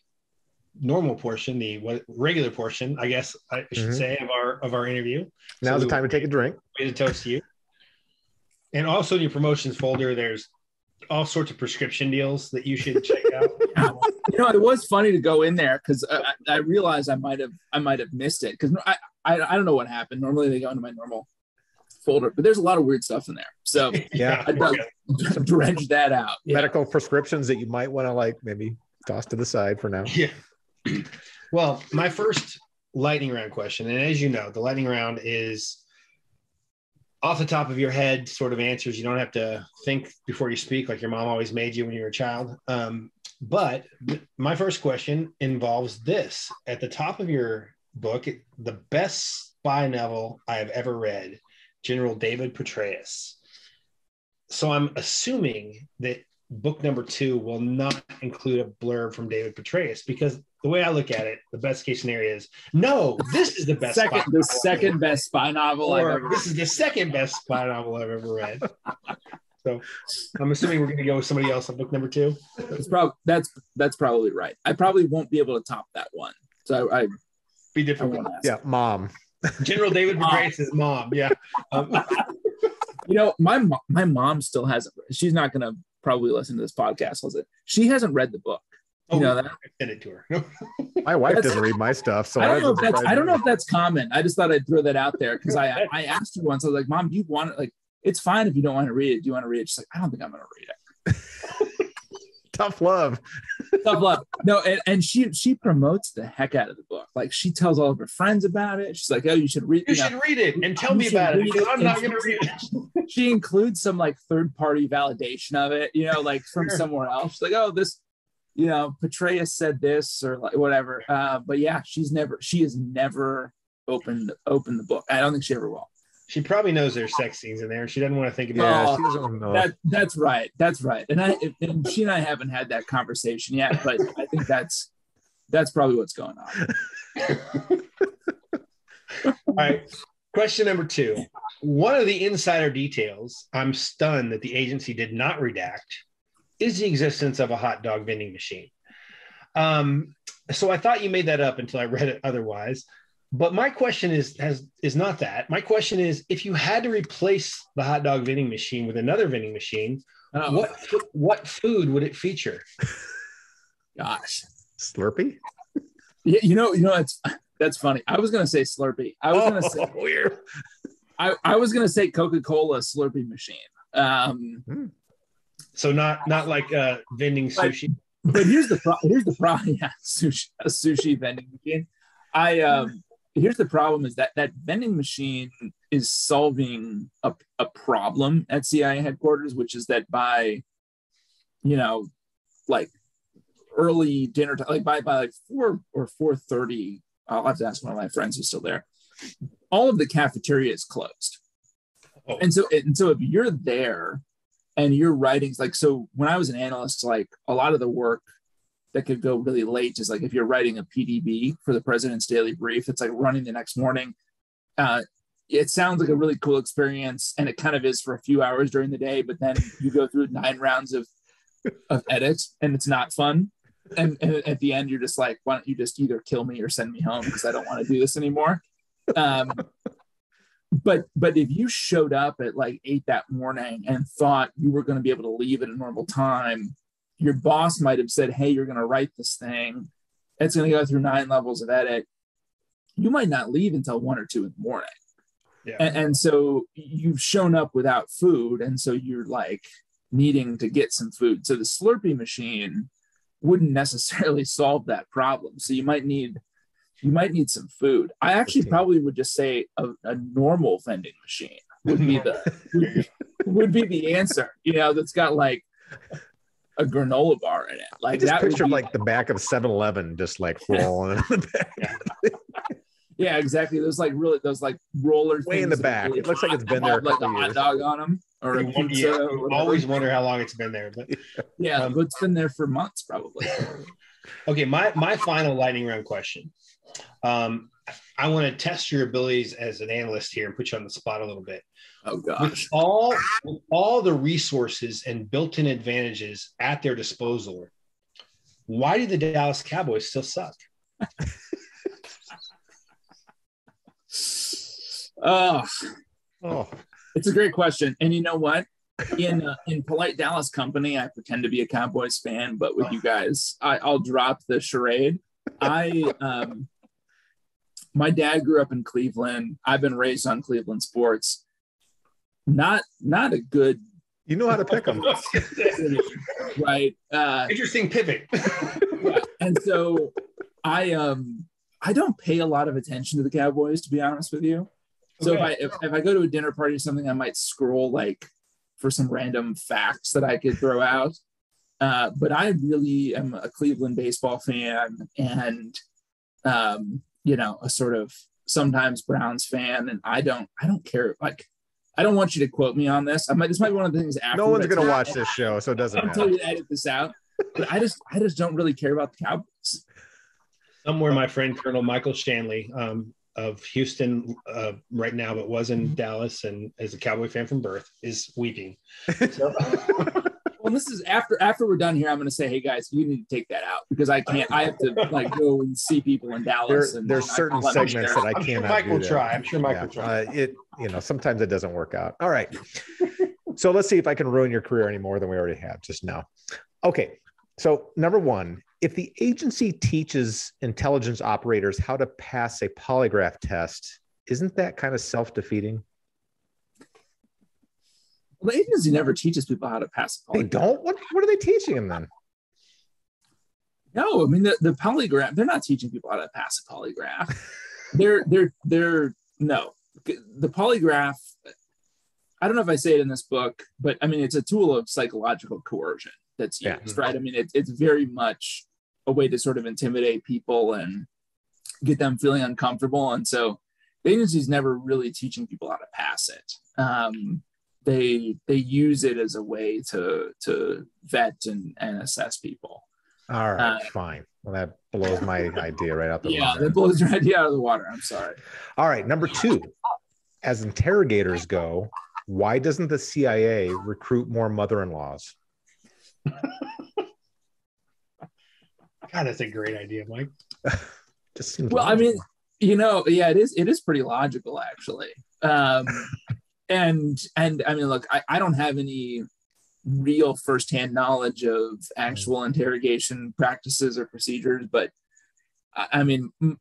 S1: normal portion, the what regular portion, I guess I should
S2: Mhm.
S1: say, of our of our interview.
S2: Now's
S1: So
S2: the time to take a drink.
S1: Way to toast to you. And also in your promotions folder, there's all sorts of prescription deals that you should check out.
S3: You know, it was funny to go in there because I, I realized I might have I might have missed it because I, I I don't know what happened. Normally they go into my normal folder, but there's a lot of weird stuff in there. So
S2: Yeah.
S3: I dug- dredge that out. Yeah.
S2: Medical prescriptions that you might want to like maybe toss to the side for now.
S1: Yeah. well, my first lightning round question, and as you know, the lightning round is off the top of your head sort of answers. You don't have to think before you speak, like your mom always made you when you were a child. Um, but my first question involves this at the top of your book, the best spy novel I have ever read, General David Petraeus. So I'm assuming that book number two will not include a blurb from David Petraeus because the way I look at it, the best case scenario is no, this is the best
S3: second
S1: spy
S3: the
S1: novel
S3: second best spy novel I've
S1: or
S3: ever
S1: this is the second best spy novel I've ever read. So I'm assuming we're going to go with somebody else on book number two.
S3: It's probably that's that's probably right. I probably won't be able to top that one. So I, I,
S1: Be different.
S3: won't
S1: one.
S2: Yeah, mom.
S1: General David
S3: Mom.
S1: Petraeus' mom. Yeah. Um,
S3: You know, my my mom still hasn't. She's not going to probably listen to this podcast. Was it? She hasn't read the book.
S1: Oh,
S3: You know that?
S1: send it to her.
S2: My wife
S3: That's-
S2: doesn't read my stuff, so
S3: I don't know if that's I don't know if that's common. I just thought I'd throw that out there because I I asked her once. I was like, "Mom, do you want it? Like, it's fine if you don't want to read it. Do you want to read it?" She's like, "I don't think I'm going to read it."
S2: tough love.
S3: Tough love. No, and, and she she promotes the heck out of the book. Like she tells all of her friends about it. She's like, "Oh, you should read."
S1: You
S3: You know,
S1: should read it and tell me about it because
S3: it
S1: I'm not going to read it.
S3: she includes some like third party validation of it, you know, like from
S1: Sure.
S3: somewhere else. She's like, oh, this, you know, Petraeus said this or like whatever. Uh, but yeah, she's never, she has never opened opened the book. I don't think she ever will.
S1: She probably knows there's sex scenes in there. and She doesn't want to think about
S2: Yeah,
S3: Oh,
S2: she doesn't know.
S3: That that's right. That's right. And I and she and I haven't had that conversation yet, but I think that's that's probably what's going on.
S1: All right. Question number two. One of the insider details I'm stunned that the agency did not redact is the existence of a hot dog vending machine. Um, so I thought you made that up until I read it otherwise. But my question is has is not that. My question is if you had to replace the hot dog vending machine with another vending machine,
S3: Oh
S1: what what food would it feature?
S3: gosh.
S2: Slurpee.
S3: Yeah, you know, you know, that's that's funny. I was gonna say Slurpee. I was
S2: Oh,
S3: gonna say
S2: weird.
S3: I, I was gonna say Coca-Cola Slurpee machine. Um,
S1: So not not like uh, vending sushi.
S3: but here's the pro- here's the problem. Yeah, sushi a sushi vending machine. I um here's the problem is that that vending machine is solving a, a problem at CIA headquarters, which is that by you know like early dinner time, like by by like four or four thirty, I'll have to ask one of my friends who's still there. All of the cafeteria is closed.
S1: Oh.
S3: And so and so if you're there and your writings like so when I was an analyst, like a lot of the work that could go really late is like if you're writing a PDB for the president's daily brief, it's like running the next morning. Uh, it sounds like a really cool experience, and it kind of is for a few hours during the day. But then you go through nine rounds of of edits, and it's not fun. And, and at the end, you're just like, why don't you just either kill me or send me home because I don't want to do this anymore. Um, but but if you showed up at like eight that morning and thought you were going to be able to leave at a normal time your boss might have said, Hey, you're going to write this thing. It's going to go through nine levels of edit. You might not leave until one or two in the morning.
S1: Yeah.
S3: And, and so you've shown up without food. And so you're like, needing to get some food. So the Slurpee machine wouldn't necessarily solve that problem. So you might need you might need some food. I actually probably would just say a, a normal vending machine would be the would be, would be the answer. You know, that's got like a granola bar in it. Like
S2: I just
S3: that
S2: picture like the back of 7-Eleven just like rolling in the back.
S3: yeah, exactly. Those like really those like roller
S2: Way in the
S3: things that are
S2: back.
S3: really
S2: It looks like it's been there a
S3: like a hot dog on them or a pizza.
S1: yeah,
S3: or
S1: you always wonder how long it's been there. But
S3: yeah,
S1: um,
S3: but it's been there for months probably.
S1: okay, my my final lightning round question. Um, I want to test your abilities as an analyst here and put you on the spot a little bit.
S3: Oh
S1: With all with all the resources and built-in advantages at their disposal, why do the Dallas Cowboys still suck?
S3: Oh,
S2: Oh,
S3: it's a great question. And you know what? In uh, in polite Dallas company, I pretend to be a Cowboys fan, but with you guys, I, I'll drop the charade. I um, my dad grew up in Cleveland. I've been raised on Cleveland sports. Not not a good
S2: you know how to pick them.
S3: right? Uh,
S1: Interesting pivot.
S3: yeah. And so I um I don't pay a lot of attention to the Cowboys, to be honest with you. So if I if, if I go to a dinner party or something, I might scroll like for some random facts that I could throw out. Uh, but I really am a Cleveland baseball fan and um, you know, a sort of sometimes Browns fan, and I don't I don't care like I don't want you to quote me on this. I might this might be one of the things after
S2: No one's gonna watch this show, so it doesn't
S3: I'm telling you to edit this out. But I just I just don't really care about the Cowboys.
S1: Somewhere, my friend Colonel Michael Shanley um, of Houston uh, right now, but was in Dallas and is a Cowboy fan from birth, is weeping. So,
S3: Well, this is after after we're done here. I'm going to say, hey guys, you need to take that out because I can't. I have to like go and see people in
S2: There,
S3: Dallas. and
S2: there's
S3: I
S2: certain
S3: can't let them
S2: segments that I can't.
S1: I'm sure. Mike will
S2: that.
S1: try. I'm sure Mike
S2: Yeah,
S1: will try.
S2: uh, it you know sometimes it doesn't work out. All right, so let's see if I can ruin your career any more than we already have just now. Okay, so number one, if the agency teaches intelligence operators how to pass a polygraph test, isn't that kind of self defeating?
S3: Well, the agency never teaches people how to pass a polygraph.
S2: They don't. What What are they teaching them then?
S3: No, I mean the, the polygraph. They're not teaching people how to pass a polygraph. they're they're they're no. The polygraph. I don't know if I say it in this book, but I mean it's a tool of psychological coercion that's
S2: Yeah.
S3: used, right? I mean it, it's very much a way to sort of intimidate people and get them feeling uncomfortable. And so the agency's never really teaching people how to pass it. Um, they they use it as a way to to vet and, and assess people.
S2: All right,
S3: Uh,
S2: fine. Well, that blows my idea right out the
S3: Yeah,
S2: water.
S3: that blows your idea out of the water. I'm sorry.
S2: All right, number two, as interrogators go, why doesn't the CIA recruit more mother-in-laws?
S1: God, that's a great idea, Mike.
S2: Just seems
S3: Well, I mean, you know, yeah, it is. It is pretty logical, actually. Um, and and I mean, look, I, I don't have any real firsthand knowledge of actual interrogation practices or procedures, but I, I mean, m-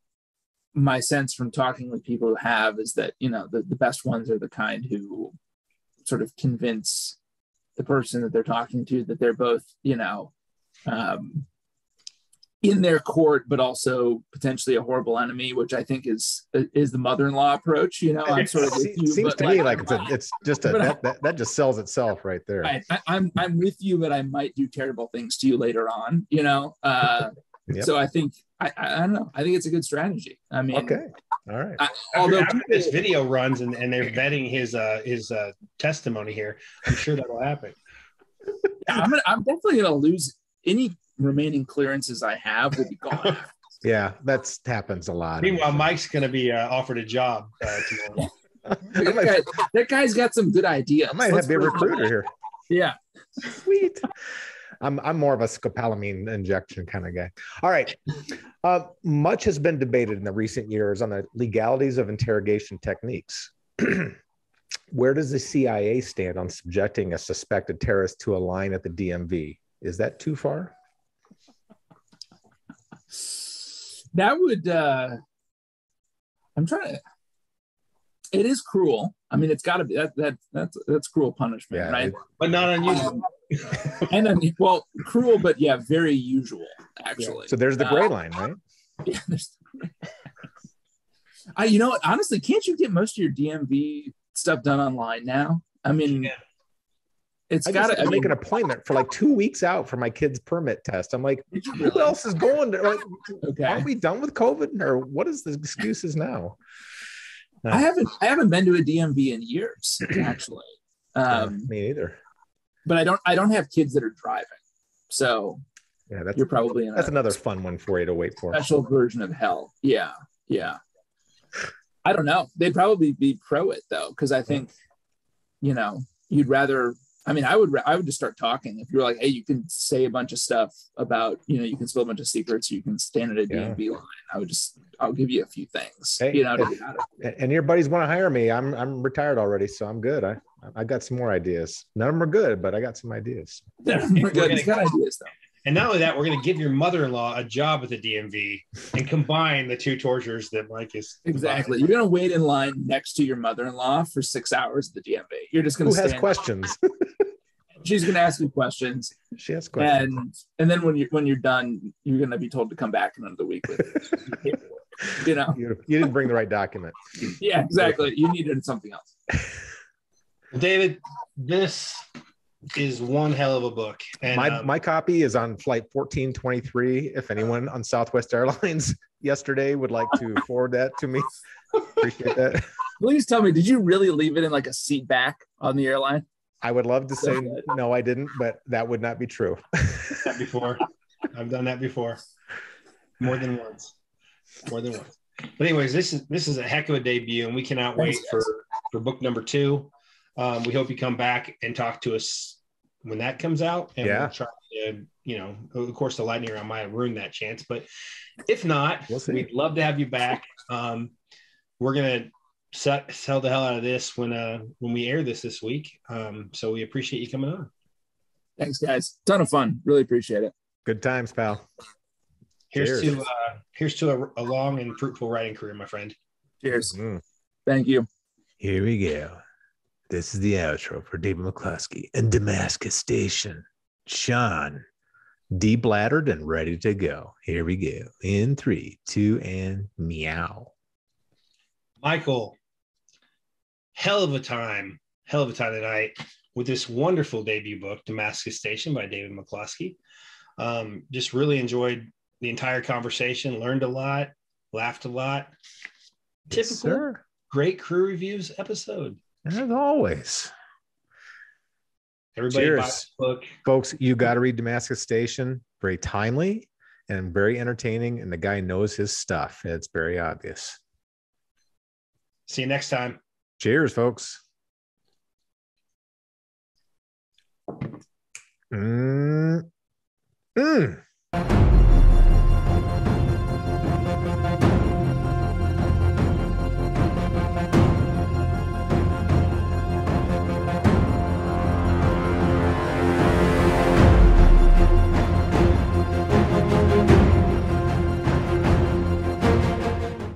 S3: my sense from talking with people who have is that you know the, the best ones are the kind who sort of convince the person that they're talking to that they're both you know um, in their court, but also potentially a horrible enemy, which I think is is the mother-in-law approach. You know, I'm sort of with you,
S2: seems
S3: but
S2: to me like it's a, it's just a that, that, that just sells itself right there.
S3: I, I, I'm I'm with you, but I might do terrible things to you later on. You know, uh,
S2: Yep.
S3: so I think I, I I don't know. I think it's a good strategy. I mean,
S2: Okay, all right.
S3: I, although
S1: after this video runs and, and they're vetting his uh, his uh, testimony here, I'm sure that'll happen.
S3: yeah, I'm gonna, I'm definitely gonna lose any remaining clearances I have will be gone.
S2: Yeah, that's happens a lot.
S1: Meanwhile, Mike's going to be uh, offered a job uh, tomorrow.
S3: That, guy, that guy's got some good ideas.
S2: I might
S3: Let's
S2: have to be a
S3: put it that
S2: recruiter here.
S3: Yeah.
S2: Sweet. I'm I'm more of a scopolamine injection kind of guy. All right. Uh, much has been debated in the recent years on the legalities of interrogation techniques. Where does the CIA stand on subjecting a suspected terrorist to a line at the DMV? Is that too far?
S3: That would uh i'm trying to it is cruel. I mean, it's got to be that that that's that's cruel punishment,
S2: Yeah,
S3: right?
S1: but not unusual.
S3: and then, well, cruel, but yeah, very usual actually.
S2: So there's the
S3: Uh,
S2: gray line, right?
S3: Yeah, there's- I, you know, honestly, can't you get most of your DMV stuff done online now? I mean,
S1: Yeah.
S3: It's
S2: I
S3: got to
S2: make an appointment for like two weeks out for my kid's permit test. I'm like, who else is going? To, like,
S3: Okay.
S2: Are we done with COVID, or what is the excuses now?
S3: I haven't I haven't been to a DMV in years, actually. Um,
S2: Me either.
S3: but I don't I don't have kids that are driving, so
S2: Yeah, that's
S3: you're probably in
S2: that's another fun one for you to wait for.
S3: special version of hell. Yeah, yeah. I don't know. They'd probably be pro it though, because I think, you know, you'd rather. I mean, I would. I would just start talking. If you're like, hey, you can say a bunch of stuff about, you know, you can spill a bunch of secrets. You can stand at a
S2: Yeah.
S3: DMV line. I would just. I'll give you a few things.
S2: Hey,
S3: you know, to
S2: hey.
S3: get out of
S2: And- And your buddies want to hire me. I'm I'm retired already, so I'm good. I I got some more ideas. None of them are good, but I got some ideas.
S3: We're
S1: We're
S3: good.
S1: gonna-
S3: He's got ideas though.
S1: And not only that, we're going to give your mother-in-law a job at the DMV and combine the two tortures that Mike is
S3: Exactly. You're gonna wait in line next to your mother-in-law for six hours at the DMV. You're just gonna
S2: Who has questions?
S3: She's gonna ask you questions,
S2: she has questions.
S3: and and then when you when you're done, you're gonna be told to come back another week with your. You know?
S2: You, you didn't bring the right document.
S3: Yeah, exactly. You needed something else.
S1: David, this is one hell of a book. And
S2: my
S1: um,
S2: my copy is on flight 1423. If anyone on Southwest Airlines yesterday would like to forward that to me, appreciate that.
S3: Please tell me, did you really leave it in like a seat back on the airline?
S2: I would love to say no, I didn't, but that would not be true.
S1: that before. I've done that before, more than once, more than once. But anyways, this is this is a heck of a debut, and we cannot wait
S3: Thanks,
S1: for for book number two. Um, we hope you come back and talk to us when that comes out, and
S2: Yeah.
S1: we'll try to, you know, of course, the lightning round might have ruined that chance, but if not,
S2: we'll
S1: we'd love to have you back. Um, we're gonna set, sell the hell out of this when uh when we air this this week. Um, so we appreciate you coming on.
S3: Thanks, guys. Ton of fun. Really appreciate it.
S2: Good times, pal.
S1: Here's
S2: Cheers.
S1: to uh, here's to a, a long and fruitful writing career, my friend.
S3: Cheers.
S2: Mm.
S3: Thank you.
S2: Here we go. This is the outro for David McCloskey and Damascus Station. Sean, debladdered and ready to go. Here we go. In three, two, and meow.
S1: Michael, hell of a time, hell of a time tonight with this wonderful debut book, Damascus Station by David McCloskey. Um, just really enjoyed the entire conversation, learned a lot, laughed a lot.
S2: Yes,
S1: Typical
S2: sir.
S1: great crew reviews episode.
S2: As always.
S1: Everybody
S2: Cheers. Folks, you got to read Damascus Station. Very timely and very entertaining. And the guy knows his stuff. It's very obvious.
S1: See you next time.
S2: Cheers, folks. Mm. Mm.